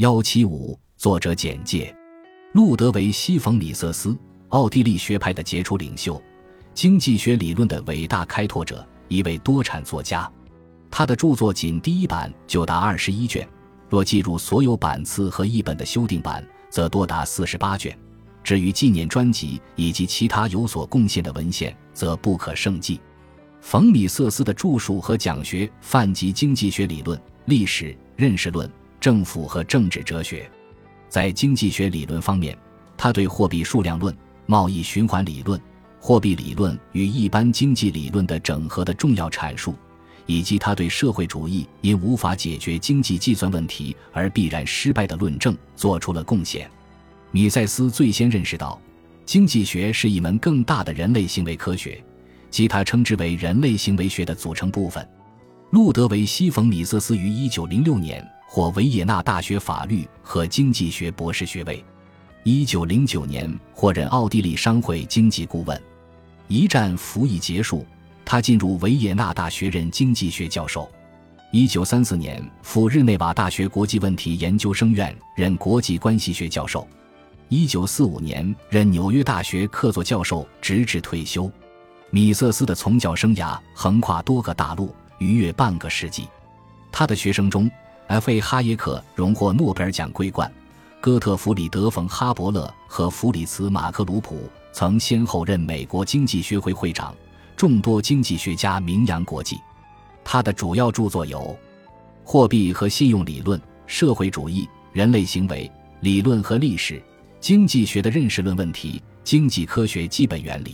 幺七五，作者简介：路德维希·冯·米瑟斯，奥地利学派的杰出领袖，经济学理论的伟大开拓者，一位多产作家。他的著作仅第一版就达二十一卷，若计入所有版次和译本的修订版，则多达四十八卷。至于纪念专辑以及其他有所贡献的文献，则不可胜计。冯·米瑟斯的著述和讲学泛及经济学理论、历史、认识论、政府和政治哲学。在经济学理论方面，他对货币数量论、贸易循环理论、货币理论与一般经济理论的整合的重要阐述，以及他对社会主义因无法解决经济计算问题而必然失败的论证做出了贡献。米塞斯最先认识到，经济学是一门更大的人类行为科学。即他称之为人类行为学的组成部分。路德维希·冯·米瑟斯于1906年获维也纳大学法律和经济学博士学位，1909年获任奥地利商会经济顾问。一战服役结束，他进入维也纳大学任经济学教授。1934年赴日内瓦大学国际问题研究生院任国际关系学教授。1945年任纽约大学客座教授，直至退休。米瑟斯的从教生涯横跨多个大陆，逾越半个世纪。他的学生中，F.A. 哈耶克荣获诺贝尔奖桂冠，哥特弗里德·冯·哈伯勒和弗里茨·马克鲁普曾先后任美国经济学会会长。众多经济学家名扬国际。他的主要著作有《货币和信用理论》《社会主义、人类行为、理论和历史》《经济学的认识论问题》《经济科学基本原理》。